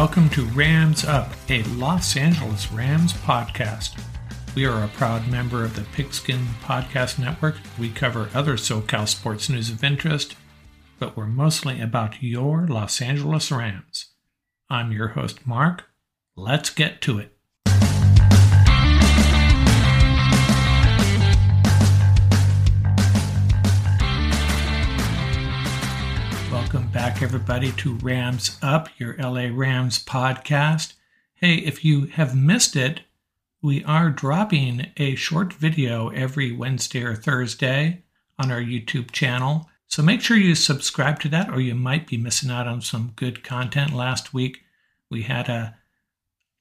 Welcome to Rams Up, a Los Angeles Rams podcast. We are a proud member of the Pigskin Podcast Network. We cover other SoCal sports news of interest, but we're mostly about your Los Angeles Rams. I'm your host, Mark. Let's get to it. Welcome back, everybody, to Rams Up, your LA Rams podcast. Hey, if you have missed it, we are dropping a short video every Wednesday or Thursday on our YouTube channel. So make sure you subscribe to that, or you might be missing out on some good content. Last week, we had a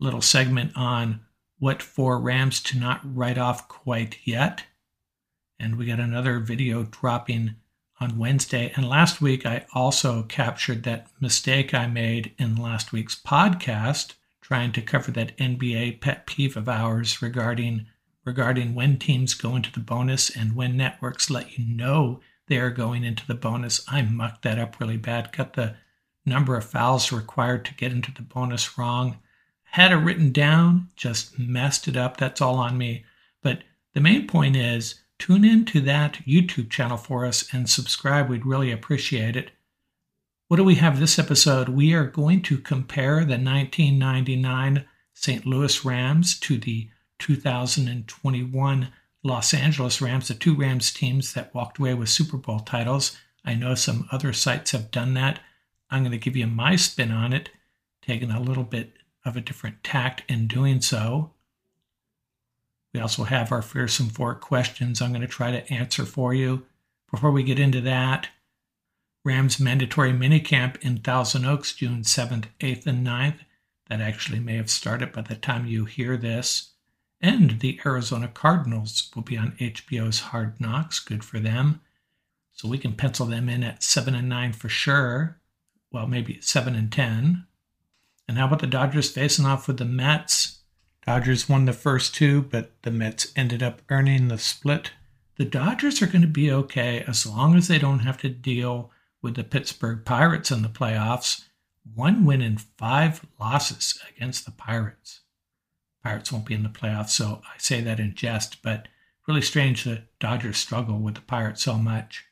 little segment on what four Rams to not write off quite yet. And we got another video dropping on Wednesday. And last week, I also captured that mistake I made in last week's podcast, trying to cover that NBA pet peeve of ours regarding regarding when teams go into the bonus and when networks let you know they are going into the bonus. I mucked that up really bad, got the number of fouls required to get into the bonus wrong. Had it written down, just messed it up. That's all on me. But the main point is tune in to that YouTube channel for us and subscribe. We'd really appreciate it. What do we have this episode? We are going to compare the 1999 St. Louis Rams to the 2021 Los Angeles Rams, the two Rams teams that walked away with Super Bowl titles. I know some other sites have done that. I'm going to give you my spin on it, taking a little bit of a different tact in doing so. We also have our fearsome four questions I'm going to try to answer for you. Before we get into that, Rams mandatory minicamp in Thousand Oaks, June 7th, 8th, and 9th. That actually may have started by the time you hear this. And the Arizona Cardinals will be on HBO's Hard Knocks. Good for them. So we can pencil them in at 7 and 9 for sure. Well, maybe 7 and 10. And how about the Dodgers facing off with the Mets? Dodgers won the first two, but the Mets ended up earning the split. The Dodgers are going to be okay as long as they don't have to deal with the Pittsburgh Pirates in the playoffs. One win and five losses against the Pirates. Pirates won't be in the playoffs, so I say that in jest, but really strange that Dodgers struggle with the Pirates so much.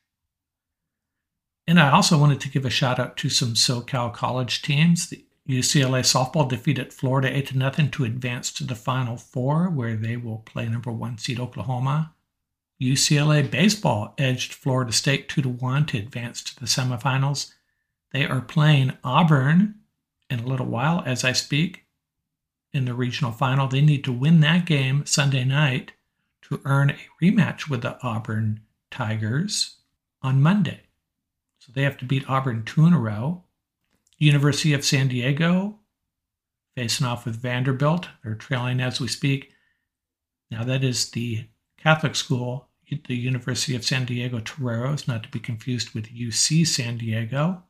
And I also wanted to give a shout out to some SoCal college teams. The UCLA softball defeated Florida 8 0 to advance to the Final Four, where they will play number one seed Oklahoma. UCLA baseball edged Florida State 2 1 to advance to the semifinals. They are playing Auburn in a little while as I speak in the regional final. They need to win that game Sunday night to earn a rematch with the Auburn Tigers on Monday. So they have to beat Auburn two in a row. University of San Diego facing off with Vanderbilt. They're trailing as we speak. Now, that is the Catholic school, the University of San Diego Toreros, not to be confused with UC San Diego.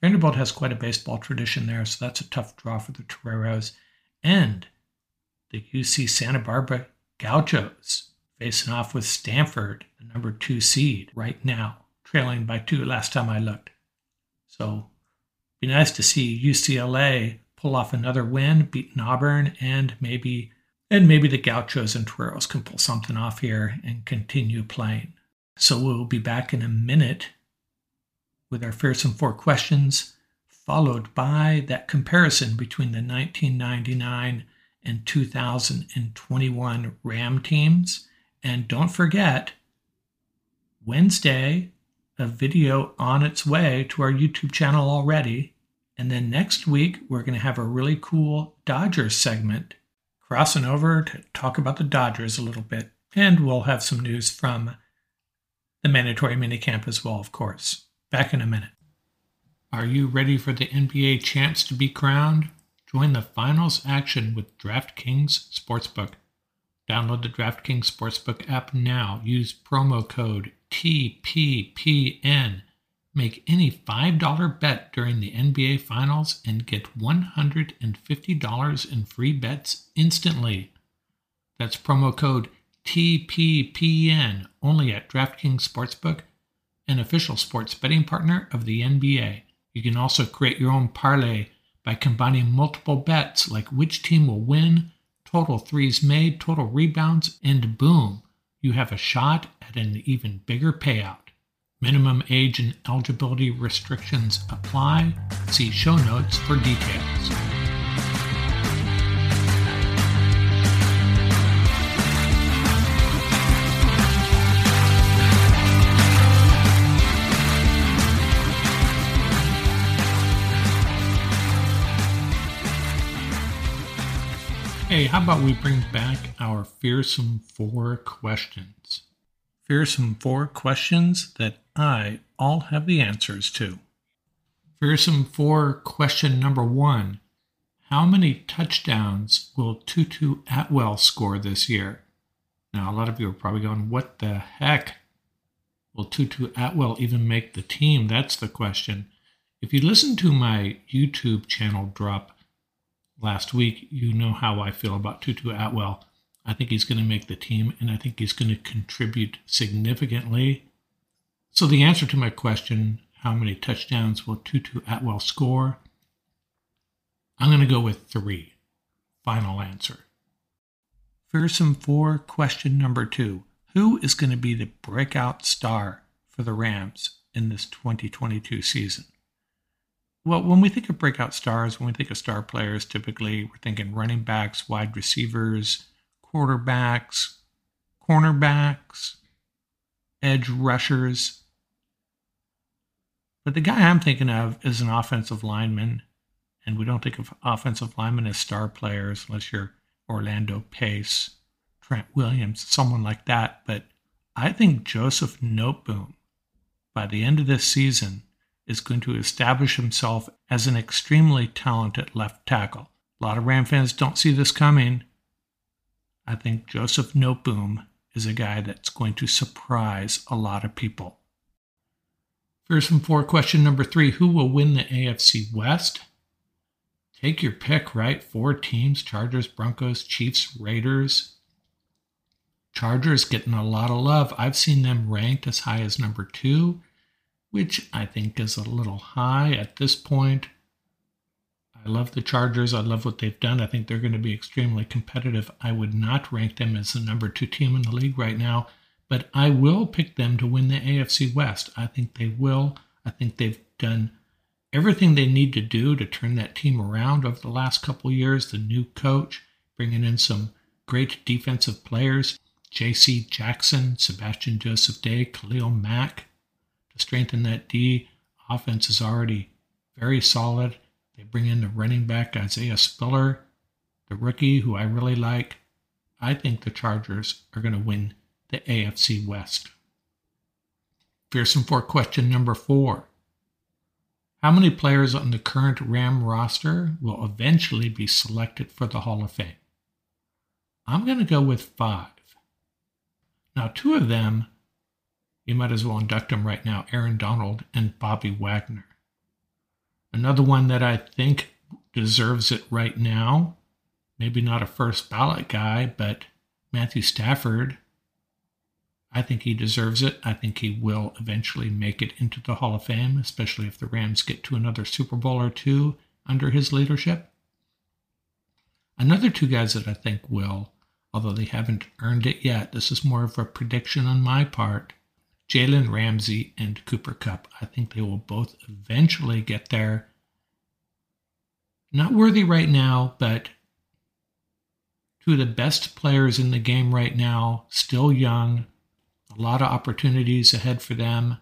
Vanderbilt has quite a baseball tradition there, so that's a tough draw for the Toreros. And the UC Santa Barbara Gauchos facing off with Stanford, the number two seed right now, trailing by two last time I looked. So be nice to see UCLA pull off another win, beat Auburn, and maybe and maybe the Gauchos and Toreros can pull something off here and continue playing. So we'll be back in a minute with our fearsome four questions, followed by that comparison between the 1999 and 2021 Ram teams and don't forget, Wednesday, a video on its way to our YouTube channel already. And then next week, we're going to have a really cool Dodgers segment, crossing over to talk about the Dodgers a little bit. And we'll have some news from the mandatory minicamp as well, of course. Back in a minute. Are you ready for the NBA champs to be crowned? Join the finals action with DraftKings Sportsbook. Download the DraftKings Sportsbook app now. Use promo code TPPN. Make any $5 bet during the NBA Finals and get $150 in free bets instantly. That's promo code TPPN only at DraftKings Sportsbook, an official sports betting partner of the NBA. You can also create your own parlay by combining multiple bets like which team will win total threes made, total rebounds, and boom, you have a shot at an even bigger payout. Minimum age and eligibility restrictions apply. See show notes for details. Hey, how about we bring back our fearsome four questions? Fearsome four questions that I all have the answers to. Fearsome four question number one How many touchdowns will Tutu Atwell score this year? Now, a lot of you are probably going, What the heck? Will Tutu Atwell even make the team? That's the question. If you listen to my YouTube channel drop last week, you know how I feel about Tutu Atwell. I think he's going to make the team, and I think he's going to contribute significantly. So, the answer to my question, how many touchdowns will Tutu Atwell score? I'm going to go with three. Final answer. Fearsome four, question number two. Who is going to be the breakout star for the Rams in this 2022 season? Well, when we think of breakout stars, when we think of star players, typically we're thinking running backs, wide receivers, quarterbacks, cornerbacks, edge rushers. But the guy I'm thinking of is an offensive lineman, and we don't think of offensive linemen as star players unless you're Orlando Pace, Trent Williams, someone like that. But I think Joseph Noteboom, by the end of this season, is going to establish himself as an extremely talented left tackle. A lot of Ram fans don't see this coming. I think Joseph Noteboom is a guy that's going to surprise a lot of people. Fearsome four question number three Who will win the AFC West? Take your pick, right? Four teams Chargers, Broncos, Chiefs, Raiders. Chargers getting a lot of love. I've seen them ranked as high as number two which I think is a little high at this point. I love the Chargers. I love what they've done. I think they're going to be extremely competitive. I would not rank them as the number two team in the league right now, but I will pick them to win the AFC West. I think they will. I think they've done everything they need to do to turn that team around over the last couple years. The new coach, bringing in some great defensive players, J.C. Jackson, Sebastian Joseph Day, Khalil Mack, to strengthen that D. Offense is already very solid. They bring in the running back Isaiah Spiller, the rookie who I really like. I think the Chargers are going to win the AFC West. Fearsome four question number four. How many players on the current Ram roster will eventually be selected for the Hall of Fame? I'm going to go with five. Now, two of them, you might as well induct them right now Aaron Donald and Bobby Wagner. Another one that I think deserves it right now, maybe not a first ballot guy, but Matthew Stafford I think he deserves it. I think he will eventually make it into the Hall of Fame, especially if the Rams get to another Super Bowl or two under his leadership. Another two guys that I think will, although they haven't earned it yet, this is more of a prediction on my part Jalen Ramsey and Cooper Kupp. I think they will both eventually get there. Not worthy right now, but two of the best players in the game right now, still young, a lot of opportunities ahead for them.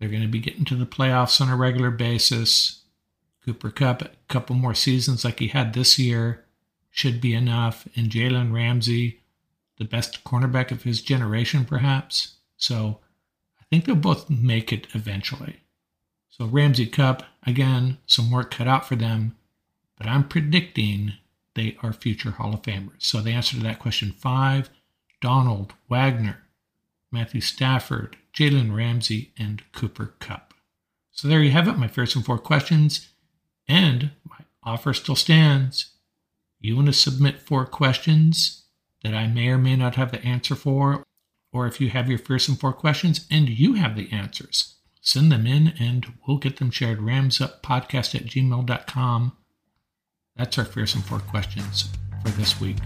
They're going to be getting to the playoffs on a regular basis. Cooper Kupp, a couple more seasons like he had this year, should be enough. And Jalen Ramsey, the best cornerback of his generation, perhaps. So I think they'll both make it eventually. So Ramsey Kupp, again, some work cut out for them, but I'm predicting they are future Hall of Famers. So the answer to that question five Donald Wagner, Matthew Stafford, Jalen Ramsey, and Cooper Kupp. So there you have it, my fearsome four questions. And my offer still stands. You want to submit four questions that I may or may not have the answer for, or if you have your fearsome four questions and you have the answers, send them in and we'll get them shared. Ramsuppodcast at gmail.com. That's our fearsome four questions for this week.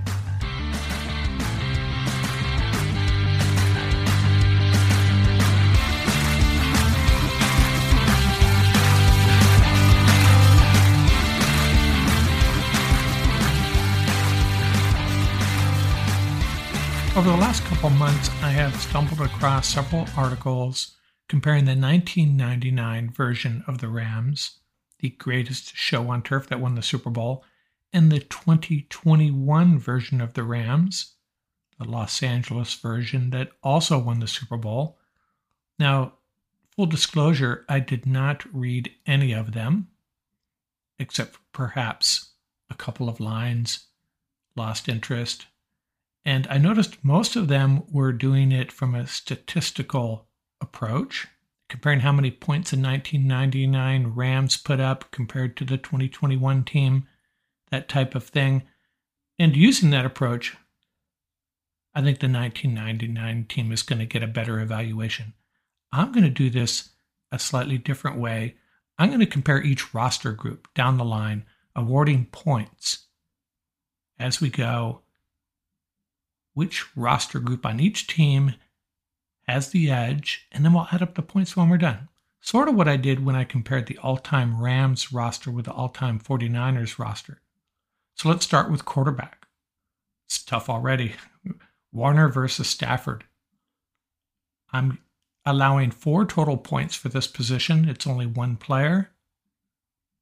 Over the last couple months, I have stumbled across several articles comparing the 1999 version of the Rams, the greatest show on turf that won the Super Bowl, and the 2021 version of the Rams, the Los Angeles version that also won the Super Bowl. Now, full disclosure, I did not read any of them, except perhaps a couple of lines, lost interest, and I noticed most of them were doing it from a statistical approach, comparing how many points in 1999 Rams put up compared to the 2021 team, that type of thing. And using that approach, I think the 1999 team is going to get a better evaluation. I'm going to do this a slightly different way. I'm going to compare each roster group down the line, awarding points as we go which roster group on each team has the edge, and then we'll add up the points when we're done. Sort of what I did when I compared the all time Rams roster with the all time 49ers roster. So let's start with quarterback. It's tough already. Warner versus Stafford. I'm allowing four total points for this position. It's only one player,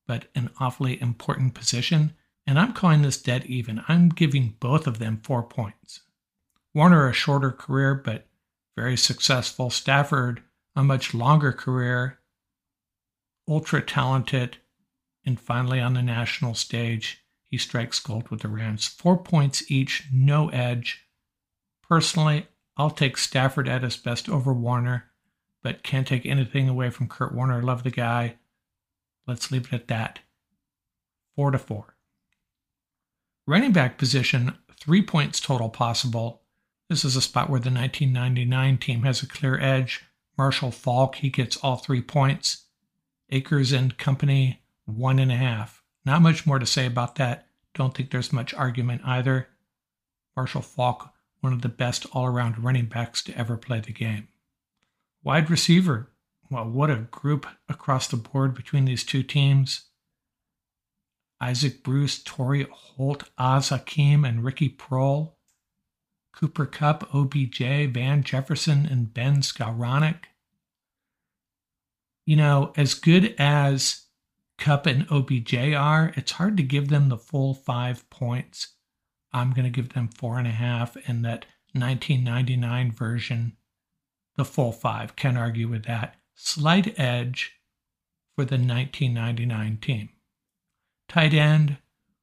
but an awfully important position. And I'm calling this dead even. I'm giving both of them four points. Warner, a shorter career, but very successful. Stafford, a much longer career, ultra talented, and finally on the national stage, he strikes gold with the Rams. Four points each, no edge. Personally, I'll take Stafford at his best over Warner, but can't take anything away from Kurt Warner. Love the guy. Let's leave it at that. Four to four. Running back position, three points total possible. This is a spot where the 1999 team has a clear edge. Marshall Faulk, he gets all three points. Akers and company, one and a half. Not much more to say about that. Don't think there's much argument either. Marshall Faulk, one of the best all around running backs to ever play the game. Wide receiver, well, what a group across the board between these two teams. Isaac Bruce, Torry Holt, Oz and Ricky Proehl. Cooper Kupp, OBJ, Van Jefferson, and Ben Skowronek. You know, as good as Kupp and OBJ are, it's hard to give them the full five points. I'm going to give them four and a half, and that 1999 version, the full five. Can't argue with that. Slight edge for the 1999 team. Tight end,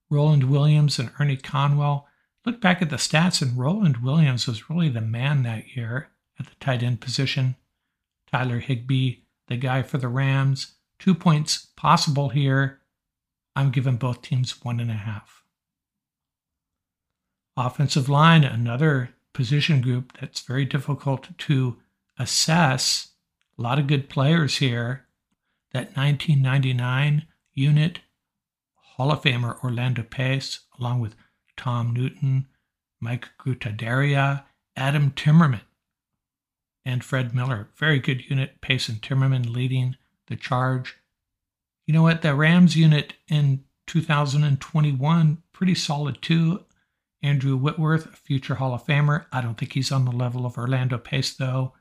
Roland Williams and Ernie Conwell. Look back at the stats, and Roland Williams was really the man that year at the tight end position. Tyler Higbee, the guy for the Rams. Two points possible here. I'm giving both teams one and a half. Offensive line, another position group that's very difficult to assess. A lot of good players here. That 1999 unit, Hall of Famer Orlando Pace, along with Tom Nütten, Mike Gruttadauria, Adam Timmerman, and Fred Miller. Very good unit, Pace and Timmerman leading the charge. You know what? The Rams unit in 2021, pretty solid too. Andrew Whitworth, future Hall of Famer. I don't think he's on the level of Orlando Pace, though.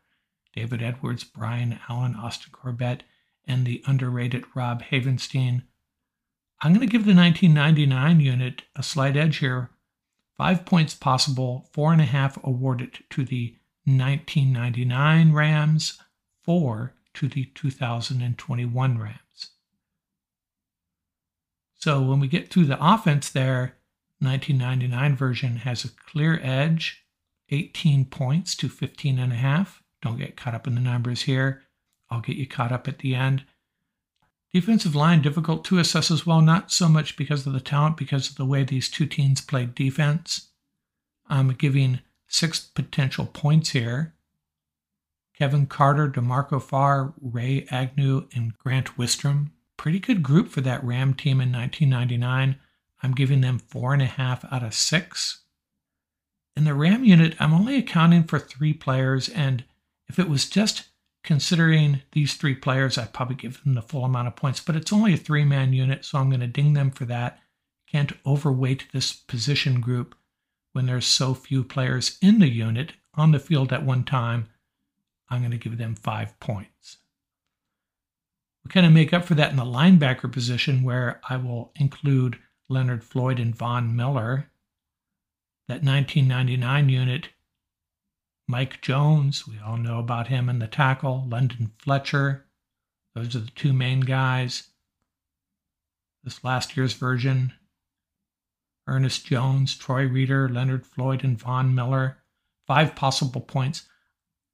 David Edwards, Brian Allen, Austin Corbett, and the underrated Rob Havenstein. I'm going to give the 1999 unit a slight edge here. Five points possible, four and a half awarded to the 1999 Rams, four to the 2021 Rams. So when we get through the offense there, 1999 version has a clear edge, 18 points to 15 and a half. Don't get caught up in the numbers here. I'll get you caught up at the end. Defensive line difficult to assess as well, not so much because of the talent, because of the way these two teams played defense. I'm giving six potential points here. Kevin Carter, DeMarco Farr, Ray Agnew, and Grant Wistrom. Pretty good group for that Ram team in 1999. I'm giving them four and a half out of six. In the Ram unit, I'm only accounting for three players, and if it was just considering these three players, I'd probably give them the full amount of points, but it's only a three man unit, so I'm going to ding them for that. Can't overweight this position group when there's so few players in the unit on the field at one time. I'm going to give them five points. We kind of make up for that in the linebacker position, where I will include Leonard Floyd and Von Miller. That 1999 unit Mike Jones, we all know about him in the tackle. London Fletcher, those are the two main guys. This last year's version Ernest Jones, Troy Reeder, Leonard Floyd, and Von Miller. Five possible points.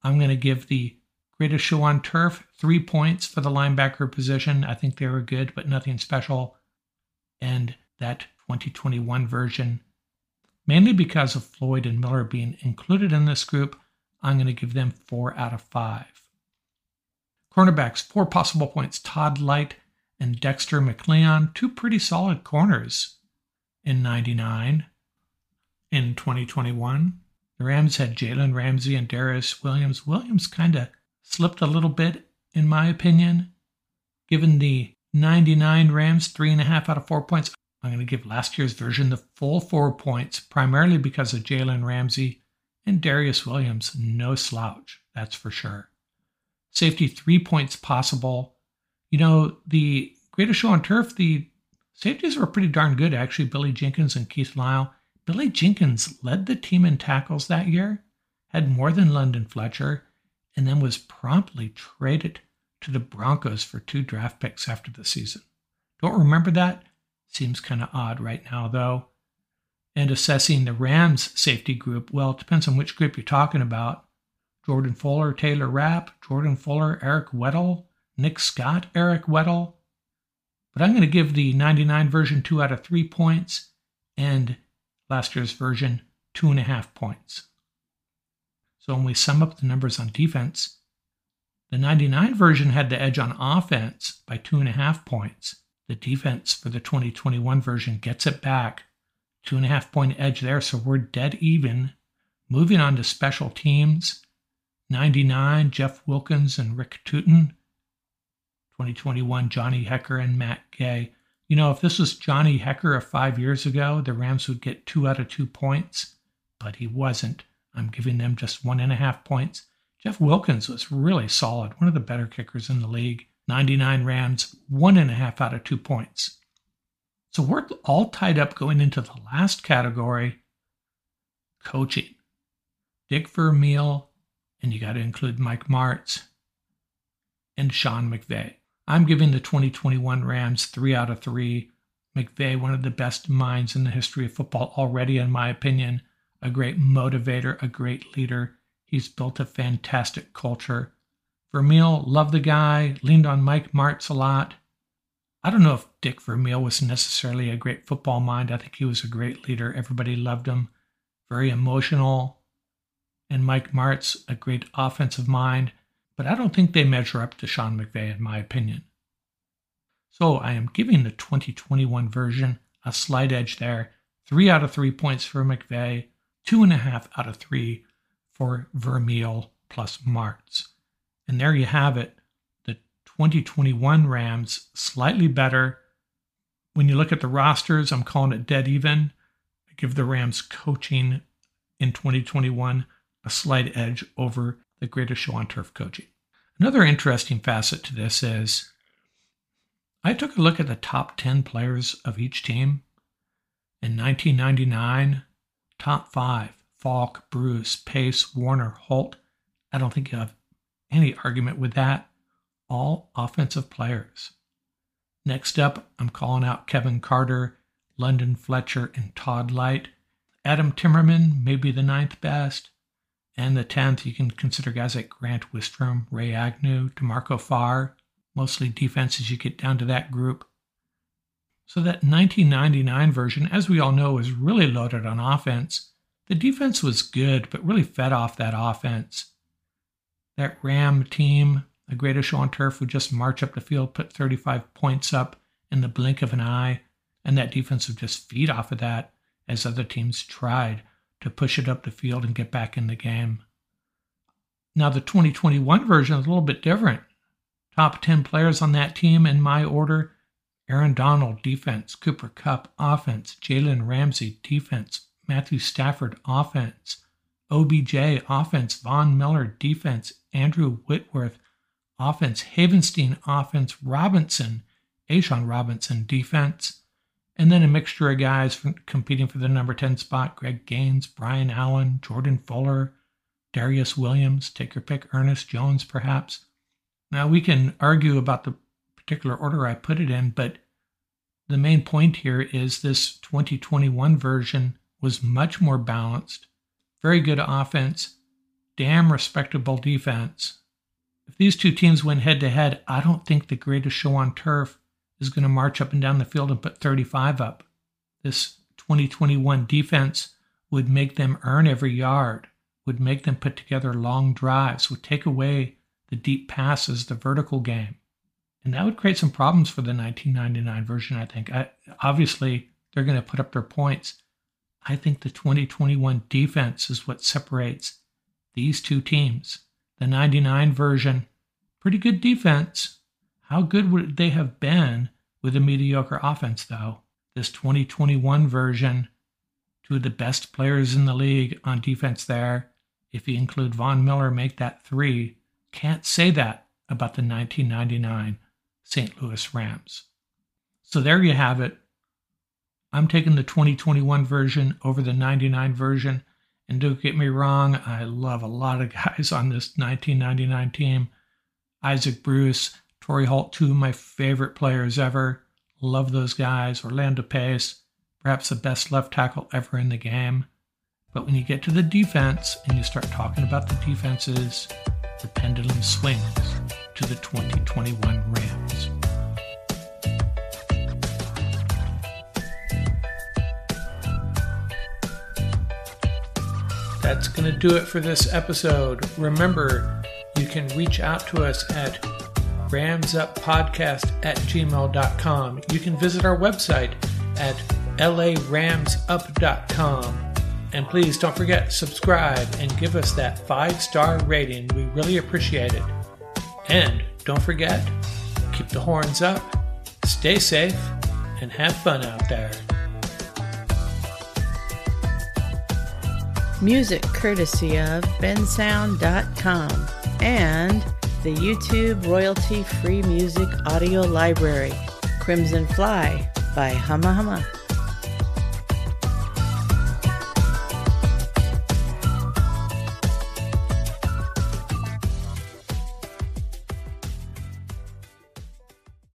I'm going to give the greatest show on turf three points for the linebacker position. I think they were good, but nothing special. And that 2021 version, mainly because of Floyd and Miller being included in this group, I'm going to give them four out of five. Cornerbacks, four possible points Todd Lyght and Dexter McCleon, two pretty solid corners in 99. In 2021, the Rams had Jalen Ramsey and Darious Williams. Williams kind of slipped a little bit, in my opinion. Given the 99 Rams, three and a half out of four points, I'm going to give last year's version the full four points, primarily because of Jalen Ramsey and Darious Williams, no slouch, that's for sure. Safety, three points possible. You know, the greatest show on turf, the safeties were pretty darn good, actually. Billy Jenkins and Keith Lyle. Billy Jenkins led the team in tackles that year, had more than London Fletcher, and then was promptly traded to the Broncos for two draft picks after the season. Don't remember that? Seems kind of odd right now, though and assessing the Rams safety group, well, it depends on which group you're talking about. Jordan Fuller, Taylor Rapp, Jordan Fuller, Eric Weddle, Nick Scott, Eric Weddle. But I'm going to give the 99 version two out of three points and last year's version two and a half points. So when we sum up the numbers on defense, the 99 version had the edge on offense by two and a half points. The defense for the 2021 version gets it back two and a half point edge there, so we're dead even. Moving on to special teams 99, Jeff Wilkins and Rick Tuten. 2021, Johnny Hekker and Matt Gay. You know, if this was Johnny Hekker of five years ago, the Rams would get two out of two points, but he wasn't. I'm giving them just one and a half points. Jeff Wilkins was really solid, one of the better kickers in the league. 99 Rams, one and a half out of two points. So we're all tied up going into the last category coaching. Dick Vermeil, and you got to include Mike Martz and Sean McVay. I'm giving the 2021 Rams three out of three. McVay, one of the best minds in the history of football already, in my opinion, a great motivator, a great leader. He's built a fantastic culture. Vermeil, love the guy, leaned on Mike Martz a lot. I don't know if Dick Vermeil was necessarily a great football mind. I think he was a great leader. Everybody loved him. Very emotional. And Mike Martz, a great offensive mind. But I don't think they measure up to Sean McVay, in my opinion. So I am giving the 2021 version a slight edge there. Three out of three points for McVay, two and a half out of three for Vermeil plus Martz. And there you have it. 2021 Rams slightly better. When you look at the rosters, I'm calling it dead even. I give the Rams coaching in 2021 a slight edge over the greatest show on turf coaching. Another interesting facet to this is I took a look at the top 10 players of each team. In 1999, top five Faulk, Bruce, Pace, Warner, Holt. I don't think you have any argument with that all offensive players. Next up, I'm calling out Kevin Carter, London Fletcher, and Todd Lyght. Adam Timmerman may be the ninth best. And the 10th, you can consider guys like Grant Wistrom, Ray Agnew, DeMarco Farr, mostly defenses you get down to that group. So that 1999 version, as we all know, is really loaded on offense. The defense was good, but really fed off that offense. That Ram team a greatest show on turf would just march up the field, put 35 points up in the blink of an eye, and that defense would just feed off of that as other teams tried to push it up the field and get back in the game. Now, the 2021 version is a little bit different. Top 10 players on that team in my order Aaron Donald, defense, Cooper Kupp, offense, Jalen Ramsey, defense, Matthew Stafford, offense, OBJ, offense, Von Miller, defense, Andrew Whitworth, offense, Havenstein offense, Robinson, A'Shawn Robinson defense, and then a mixture of guys competing for the number 10 spot Greg Gaines, Brian Allen, Jordan Fuller, Darious Williams, take your pick, Ernest Jones, perhaps. Now, we can argue about the particular order I put it in, but the main point here is this 2021 version was much more balanced, very good offense, damn respectable defense, if these two teams went head to head, I don't think the greatest show on turf is going to march up and down the field and put 35 up. This 2021 defense would make them earn every yard, would make them put together long drives, would take away the deep passes, the vertical game. And that would create some problems for the 1999 version, I think. I, obviously, they're going to put up their points. I think the 2021 defense is what separates these two teams the 99 version, pretty good defense. How good would they have been with a mediocre offense, though? This 2021 version, two of the best players in the league on defense there. If you include Von Miller, make that three. Can't say that about the 1999 St. Louis Rams. So there you have it. I'm taking the 2021 version over the 99 version. And don't get me wrong, I love a lot of guys on this 1999 team. Isaac Bruce, Torry Holt, two of my favorite players ever. Love those guys. Orlando Pace, perhaps the best left tackle ever in the game. But when you get to the defense and you start talking about the defenses, the pendulum swings to the 2021 Rams. That's going to do it for this episode. Remember, you can reach out to us at ramsuppodcast at gmail.com. You can visit our website at laramsup.com. And please don't forget, subscribe and give us that five star rating. We really appreciate it. And don't forget, keep the horns up, stay safe, and have fun out there. Music courtesy of bensound.com and the YouTube royalty free music audio library, Crimson Fly by Hama Hama.